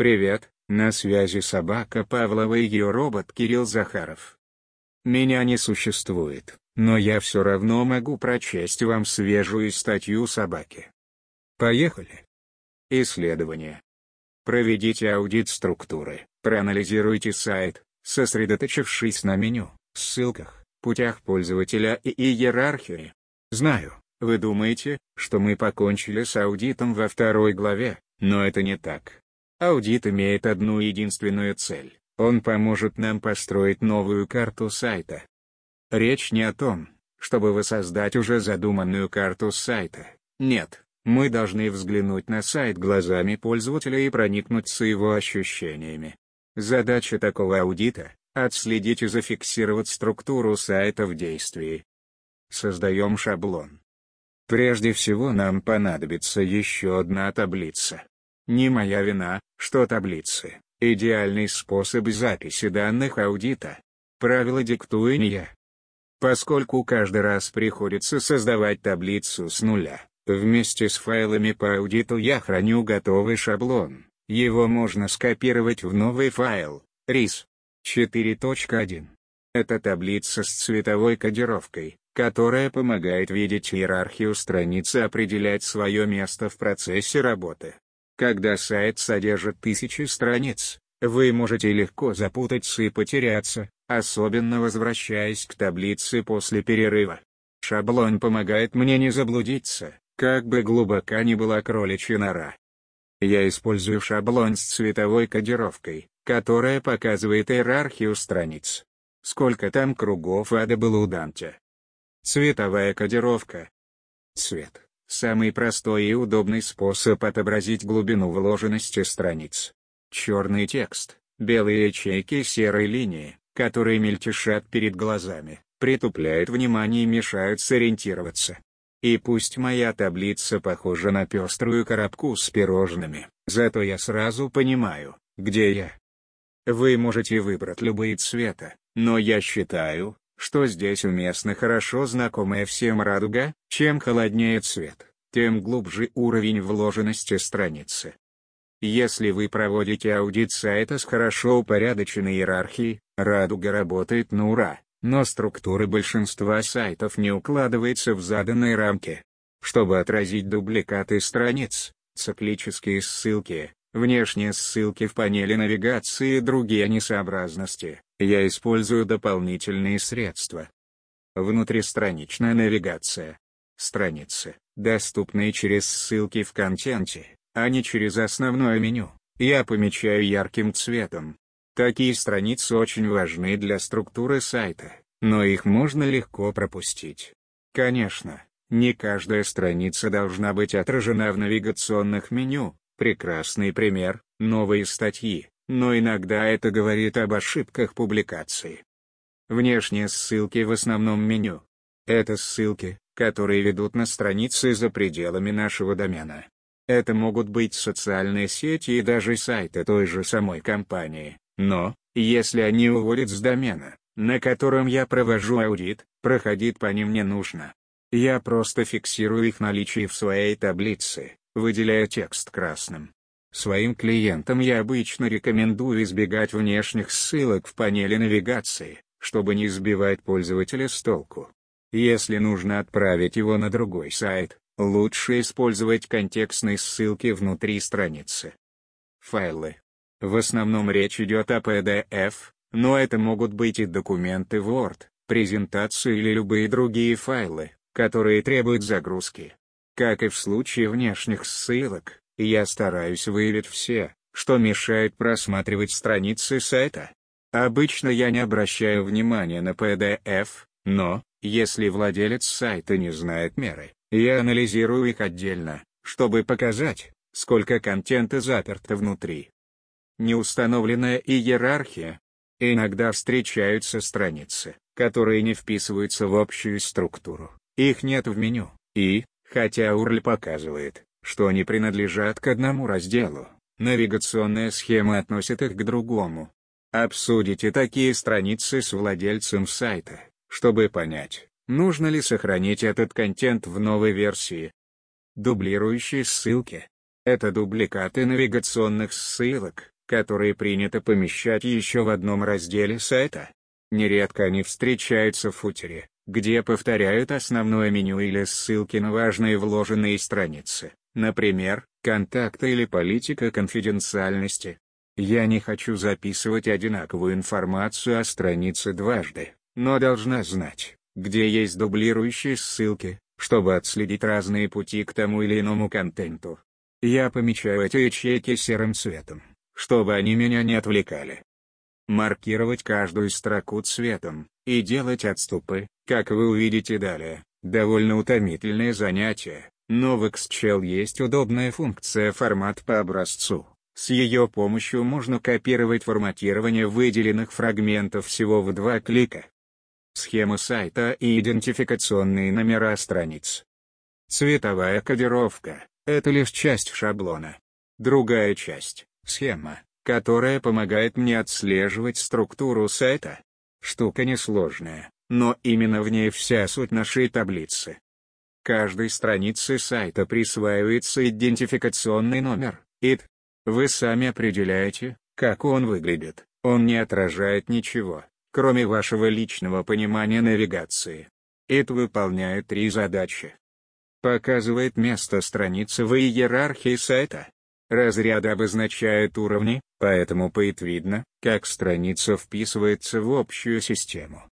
Привет, на связи собака Павлова и ее робот Кирилл Захаров. Меня не существует, но я все равно могу прочесть вам свежую статью собаки. Поехали. Исследование. Проведите аудит структуры, проанализируйте сайт, сосредоточившись на меню, ссылках, путях пользователя и иерархии. Знаю, вы думаете, что мы покончили с аудитом во второй главе, но это не так. Аудит имеет одну единственную цель. Он поможет нам построить новую карту сайта. Речь не о том, чтобы воссоздать уже задуманную карту сайта. Нет, мы должны взглянуть на сайт глазами пользователя и проникнуться его ощущениями. Задача такого аудита — отследить и зафиксировать структуру сайта в действии. Создаем шаблон. Прежде всего нам понадобится еще одна таблица. Не моя вина, что таблицы – идеальный способ записи данных аудита. Правила диктую не. Поскольку каждый раз приходится создавать таблицу с нуля, вместе с файлами по аудиту я храню готовый шаблон. Его можно скопировать в новый файл, RIS 4.1. Это таблица с цветовой кодировкой, которая помогает видеть иерархию страницы и определять свое место в процессе работы. Когда сайт содержит тысячи страниц, вы можете легко запутаться и потеряться, особенно возвращаясь к таблице после перерыва. Шаблон помогает мне не заблудиться, как бы глубока ни была кроличья нора. Я использую шаблон с цветовой кодировкой, которая показывает иерархию страниц. Сколько там кругов ада было у Данте. Цветовая кодировка. Цвет. Самый простой и удобный способ отобразить глубину вложенности страниц. Черный текст, белые ячейки серой линии, которые мельтешат перед глазами, притупляют внимание и мешают сориентироваться. И пусть моя таблица похожа на пеструю коробку с пирожными, зато я сразу понимаю, где я. Вы можете выбрать любые цвета, но я считаю, что здесь уместно хорошо знакомая всем радуга, чем холоднее цвет, тем глубже уровень вложенности страницы. Если вы проводите аудит сайта с хорошо упорядоченной иерархией, радуга работает на ура, но структура большинства сайтов не укладывается в заданные рамки. Чтобы отразить дубликаты страниц, циклические ссылки, внешние ссылки в панели навигации и другие несообразности, я использую дополнительные средства. Внутристраничная навигация. Страницы, доступные через ссылки в контенте, а не через основное меню, я помечаю ярким цветом. Такие страницы очень важны для структуры сайта, но их можно легко пропустить. Конечно, не каждая страница должна быть отражена в навигационных меню, прекрасный пример, новые статьи, но иногда это говорит об ошибках публикации. Внешние ссылки в основном меню. Это ссылки, которые ведут на страницы за пределами нашего домена. Это могут быть социальные сети и даже сайты той же самой компании, но, если они уводят с домена, на котором я провожу аудит, проходить по ним не нужно. Я просто фиксирую их наличие в своей таблице, выделяя текст красным. Своим клиентам я обычно рекомендую избегать внешних ссылок в панели навигации, чтобы не сбивать пользователя с толку. Если нужно отправить его на другой сайт, лучше использовать контекстные ссылки внутри страницы. Файлы. В основном речь идет о PDF, но это могут быть и документы Word, презентации или любые другие файлы, которые требуют загрузки. Как и в случае внешних ссылок, я стараюсь выявить все, что мешает просматривать страницы сайта. Обычно я не обращаю внимания на PDF, но, если владелец сайта не знает меры, я анализирую их отдельно, чтобы показать, сколько контента заперто внутри. Неустановленная иерархия. Иногда встречаются страницы, которые не вписываются в общую структуру. Их нет в меню, и, хотя URL показывает, что они принадлежат к одному разделу, навигационная схема относит их к другому. Обсудите такие страницы с владельцем сайта, чтобы понять, нужно ли сохранить этот контент в новой версии. Дублирующие ссылки. Это дубликаты навигационных ссылок, которые принято помещать еще в одном разделе сайта. Нередко они встречаются в футере, где повторяют основное меню или ссылки на важные вложенные страницы, например, контакты или политика конфиденциальности. Я не хочу записывать одинаковую информацию о странице дважды, но должна знать, где есть дублирующие ссылки, чтобы отследить разные пути к тому или иному контенту. Я помечаю эти ячейки серым цветом, чтобы они меня не отвлекали маркировать каждую строку цветом, и делать отступы, как вы увидите далее, довольно утомительное занятие, но в Xshell есть удобная функция формат по образцу. С ее помощью можно копировать форматирование выделенных фрагментов всего в два клика. Схема сайта и идентификационные номера страниц. Цветовая кодировка — это лишь часть шаблона. Другая часть — схема, которая помогает мне отслеживать структуру сайта. Штука несложная, но именно в ней вся суть нашей таблицы. Каждой странице сайта присваивается идентификационный номер, id. Вы сами определяете, как он выглядит, он не отражает ничего, кроме вашего личного понимания навигации. id выполняет три задачи. Показывает место страницы в иерархии сайта, Разряды обозначают уровни, поэтому поит видно, как страница вписывается в общую систему.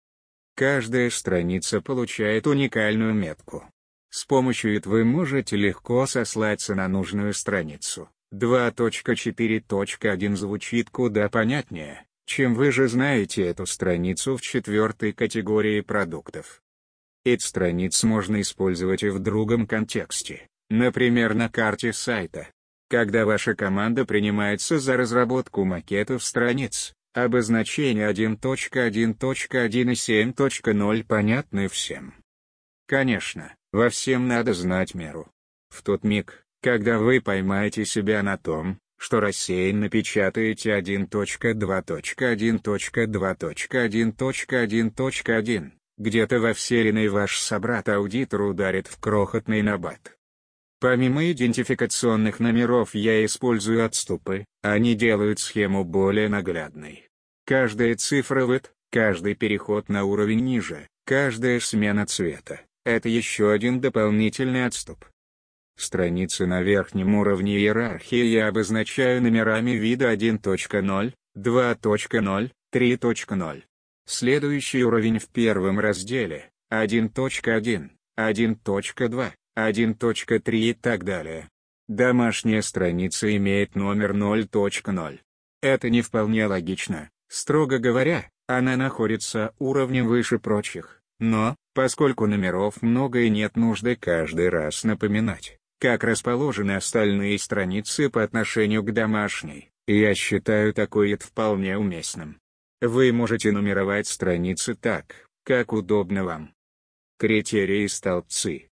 Каждая страница получает уникальную метку. С помощью IT вы можете легко сослаться на нужную страницу. 2.4.1 звучит куда понятнее, чем вы же знаете эту страницу в четвертой категории продуктов. Эти страниц можно использовать и в другом контексте, например на карте сайта. Когда ваша команда принимается за разработку макетов страниц, обозначения 1.1.1 и 7.0 понятны всем. Конечно, во всем надо знать меру. В тот миг, когда вы поймаете себя на том, что рассеянно печатаете 1.2.1.2.1.1.1, где-то во вселенной ваш собрат-аудитор ударит в крохотный набат. Помимо идентификационных номеров я использую отступы, они делают схему более наглядной. Каждая цифра в каждый переход на уровень ниже, каждая смена цвета — это еще один дополнительный отступ. Страницы на верхнем уровне иерархии я обозначаю номерами вида 1.0, 2.0, 3.0. Следующий уровень в первом разделе — 1.1, 1.2, 1.3 и так далее. Домашняя страница имеет номер 0.0. Это не вполне логично, строго говоря, она находится уровнем выше прочих, но, поскольку номеров много и нет нужды каждый раз напоминать, как расположены остальные страницы по отношению к домашней, я считаю такое вполне уместным. Вы можете нумеровать страницы так, как удобно вам. Критерии столбцы.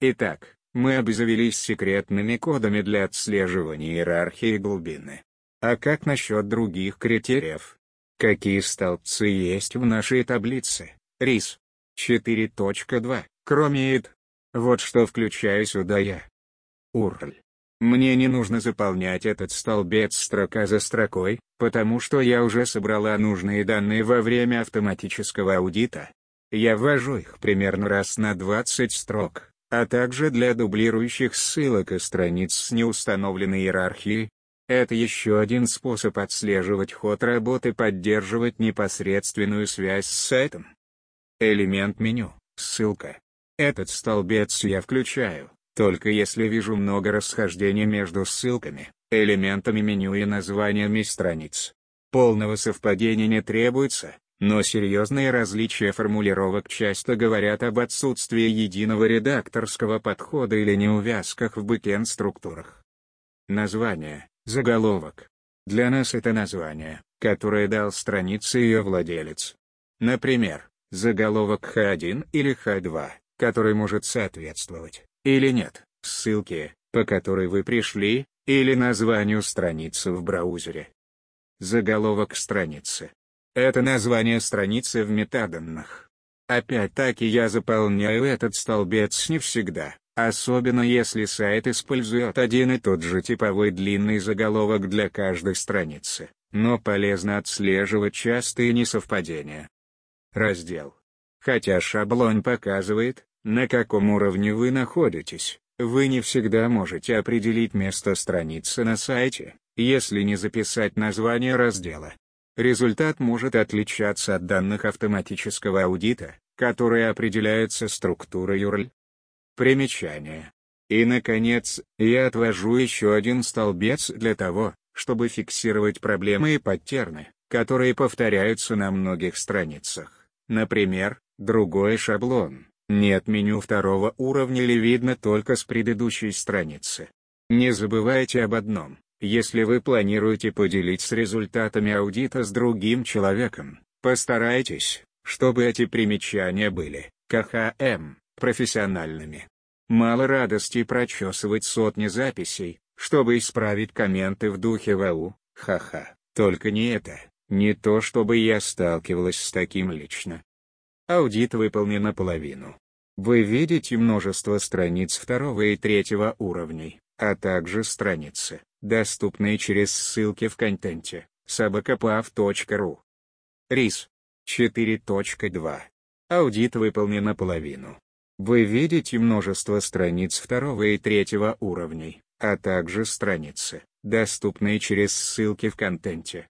Итак, мы обзавелись секретными кодами для отслеживания иерархии глубины. А как насчет других критериев? Какие столбцы есть в нашей таблице? РИС. 4.2, кроме id. Вот что включаю сюда я. URL. Мне не нужно заполнять этот столбец строка за строкой, потому что я уже собрала нужные данные во время автоматического аудита. Я ввожу их примерно раз на 20 строк а также для дублирующих ссылок и страниц с неустановленной иерархией. Это еще один способ отслеживать ход работы поддерживать непосредственную связь с сайтом. Элемент меню, ссылка. Этот столбец я включаю, только если вижу много расхождений между ссылками, элементами меню и названиями страниц. Полного совпадения не требуется, но серьезные различия формулировок часто говорят об отсутствии единого редакторского подхода или неувязках в бэкенд-структурах. Название, заголовок. Для нас это название, которое дал странице ее владелец. Например, заголовок H1 или H2, который может соответствовать, или нет, ссылке, по которой вы пришли, или названию страницы в браузере. Заголовок страницы. Это название страницы в метаданных. Опять-таки я заполняю этот столбец не всегда, Особенно если сайт использует один и тот же типовой длинный заголовок для каждой страницы, но полезно отслеживать частые несовпадения. Раздел. Хотя шаблон показывает, на каком уровне вы находитесь, вы не всегда можете определить место страницы на сайте, если не записать название раздела. Результат может отличаться от данных автоматического аудита, которые определяются структурой URL. Примечание. И, наконец, я отвожу еще один столбец для того, чтобы фиксировать проблемы и паттерны, которые повторяются на многих страницах. Например, другой шаблон. Нет меню второго уровня или видно только с предыдущей страницы. Не забывайте об одном. Если вы планируете поделиться результатами аудита с другим человеком, постарайтесь, чтобы эти примечания были, КХМ, профессиональными. Мало радости прочесывать сотни записей, чтобы исправить комменты в духе ВАУ, ха-ха, только не это, не то чтобы я сталкивалась с таким лично. Аудит выполнен наполовину. Вы видите множество страниц второго и третьего уровней, а также страницы, доступные через ссылки в контенте, собакопав.ру. РИС. 4.2. Аудит выполнен наполовину. Вы видите множество страниц второго и третьего уровней, а также страницы, доступные через ссылки в контенте.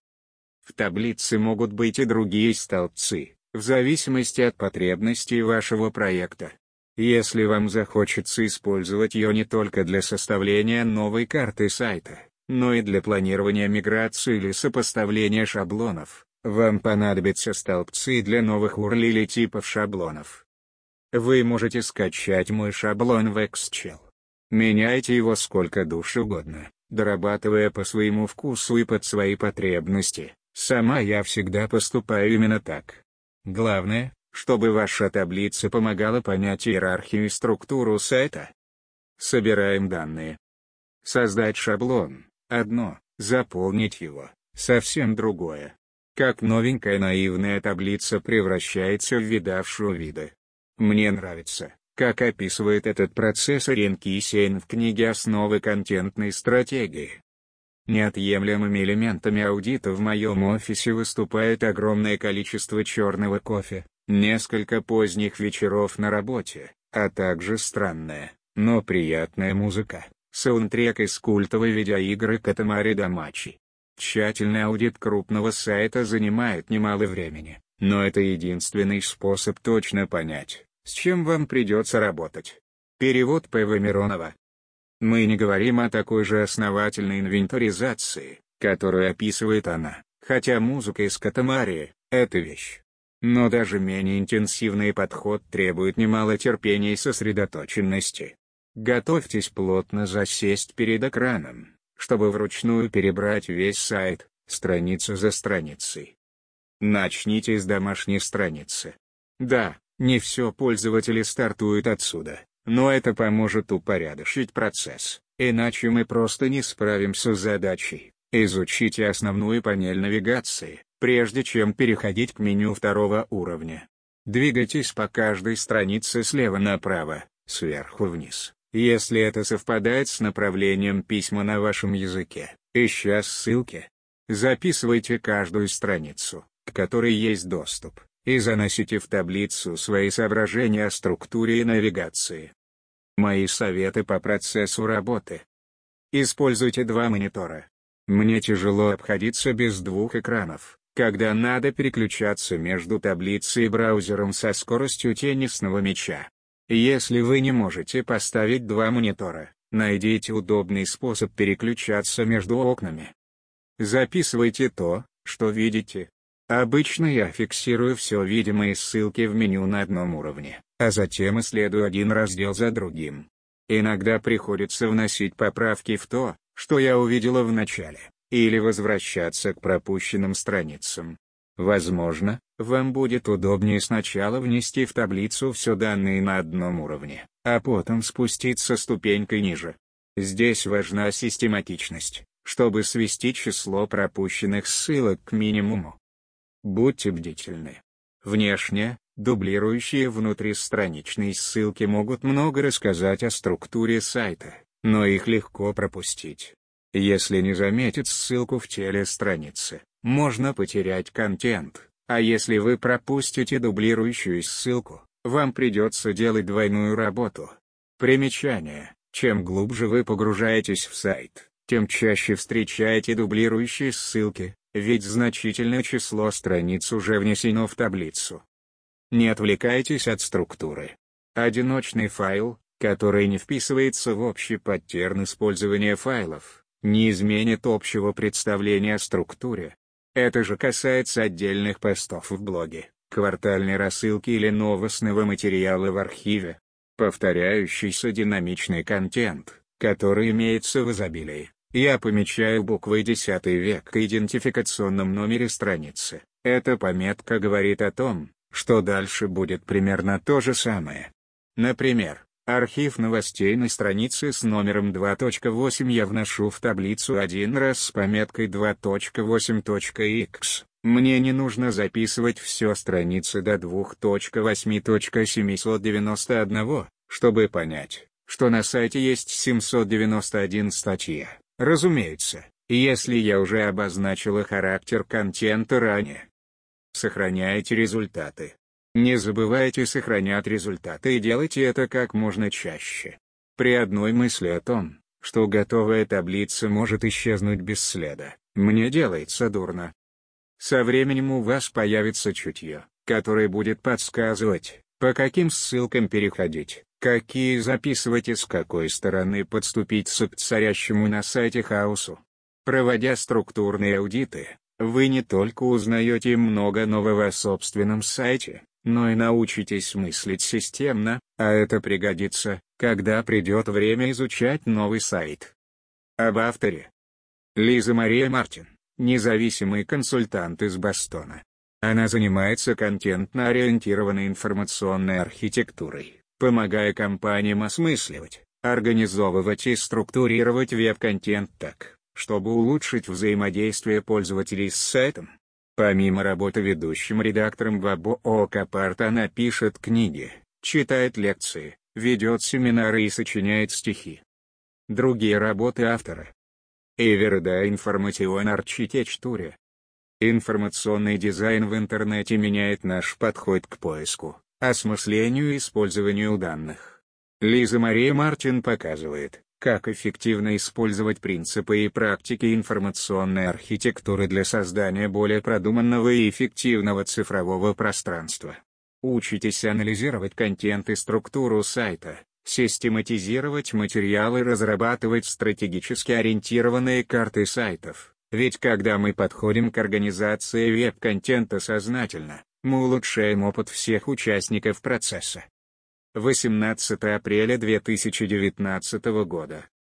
В таблице могут быть и другие столбцы, в зависимости от потребностей вашего проекта. Если вам захочется использовать ее не только для составления новой карты сайта, но и для планирования миграции или сопоставления шаблонов, вам понадобятся столбцы для новых URL или типов шаблонов. Вы можете скачать мой шаблон в Excel. Меняйте его сколько душ угодно, дорабатывая по своему вкусу и под свои потребности. Сама я всегда поступаю именно так. Главное, чтобы ваша таблица помогала понять иерархию и структуру сайта. Собираем данные. Создать шаблон – одно, заполнить его – совсем другое. Как новенькая наивная таблица превращается в видавшую виды. Мне нравится, как описывает этот процесс Ирен Кисейн в книге «Основы контентной стратегии». Неотъемлемыми элементами аудита в моем офисе выступает огромное количество черного кофе, несколько поздних вечеров на работе, а также странная, но приятная музыка, саундтрек из культовой видеоигры Катамари Дамачи. Тщательный аудит крупного сайта занимает немало времени, но это единственный способ точно понять, с чем вам придется работать. Перевод П.В. Миронова. Мы не говорим о такой же основательной инвентаризации, которую описывает она, хотя музыка из Катамари — это вещь. Но даже менее интенсивный подход требует немало терпения и сосредоточенности. Готовьтесь плотно засесть перед экраном, чтобы вручную перебрать весь сайт, страницу за страницей. Начните с домашней страницы. Да, не все пользователи стартуют отсюда, но это поможет упорядочить процесс, иначе мы просто не справимся с задачей. Изучите основную панель навигации, прежде чем переходить к меню второго уровня. Двигайтесь по каждой странице слева направо, сверху вниз, если это совпадает с направлением письма на вашем языке, ища ссылки. Записывайте каждую страницу, к которой есть доступ и заносите в таблицу свои соображения о структуре и навигации. Мои советы по процессу работы. Используйте два монитора. Мне тяжело обходиться без двух экранов, когда надо переключаться между таблицей и браузером со скоростью теннисного мяча. Если вы не можете поставить два монитора, найдите удобный способ переключаться между окнами. Записывайте то, что видите, Обычно я фиксирую все видимые ссылки в меню на одном уровне, а затем исследую один раздел за другим. Иногда приходится вносить поправки в то, что я увидела в начале, или возвращаться к пропущенным страницам. Возможно, вам будет удобнее сначала внести в таблицу все данные на одном уровне, а потом спуститься ступенькой ниже. Здесь важна систематичность, чтобы свести число пропущенных ссылок к минимуму. Будьте бдительны. Внешне, Дублирующие внутристраничные ссылки могут много рассказать о структуре сайта, но их легко пропустить. Если не заметить ссылку в теле страницы, можно потерять контент, а если вы пропустите дублирующую ссылку, вам придется делать двойную работу. Примечание. Чем глубже вы погружаетесь в сайт, тем чаще встречаете дублирующие ссылки, ведь значительное число страниц уже внесено в таблицу. Не отвлекайтесь от структуры. Одиночный файл, который не вписывается в общий паттерн использования файлов, не изменит общего представления о структуре. Это же касается отдельных постов в блоге, квартальной рассылки или новостного материала в архиве. Повторяющийся динамичный контент, который имеется в изобилии. Я помечаю буквой 10 век в идентификационном номере страницы. Эта пометка говорит о том, что дальше будет примерно то же самое. Например, архив новостей на странице с номером 2.8 я вношу в таблицу один раз с пометкой 2.8.x. Мне не нужно записывать все страницы до 2.8.791, чтобы понять, что на сайте есть 791 статья. Разумеется, если я уже обозначила характер контента ранее. Сохраняйте результаты. Не забывайте сохранять результаты и делайте это как можно чаще. При одной мысли о том, что готовая таблица может исчезнуть без следа, мне делается дурно. Со временем у вас появится чутье, которое будет подсказывать, по каким ссылкам переходить, какие записывать и с какой стороны подступить к царящему на сайте хаосу. Проводя структурные аудиты, вы не только узнаете много нового о собственном сайте, но и научитесь мыслить системно, а это пригодится, когда придет время изучать новый сайт. Об авторе. Лиза Мария Мартин, независимый консультант из Бостона. Она занимается контентно-ориентированной информационной архитектурой, помогая компаниям осмысливать, организовывать и структурировать веб-контент так, чтобы улучшить взаимодействие пользователей с сайтом. Помимо работы ведущим редактором в ООК она пишет книги, читает лекции, ведет семинары и сочиняет стихи. Другие работы автора. Эверда информацион архитектуре. Информационный дизайн в интернете меняет наш подход к поиску, осмыслению и использованию данных. Лиза Мария Мартин показывает, как эффективно использовать принципы и практики информационной архитектуры для создания более продуманного и эффективного цифрового пространства. Учитесь анализировать контент и структуру сайта, систематизировать материалы, разрабатывать стратегически ориентированные карты сайтов. Ведь когда мы подходим к организации веб-контента сознательно, мы улучшаем опыт всех участников процесса. 18 апреля 2019 года.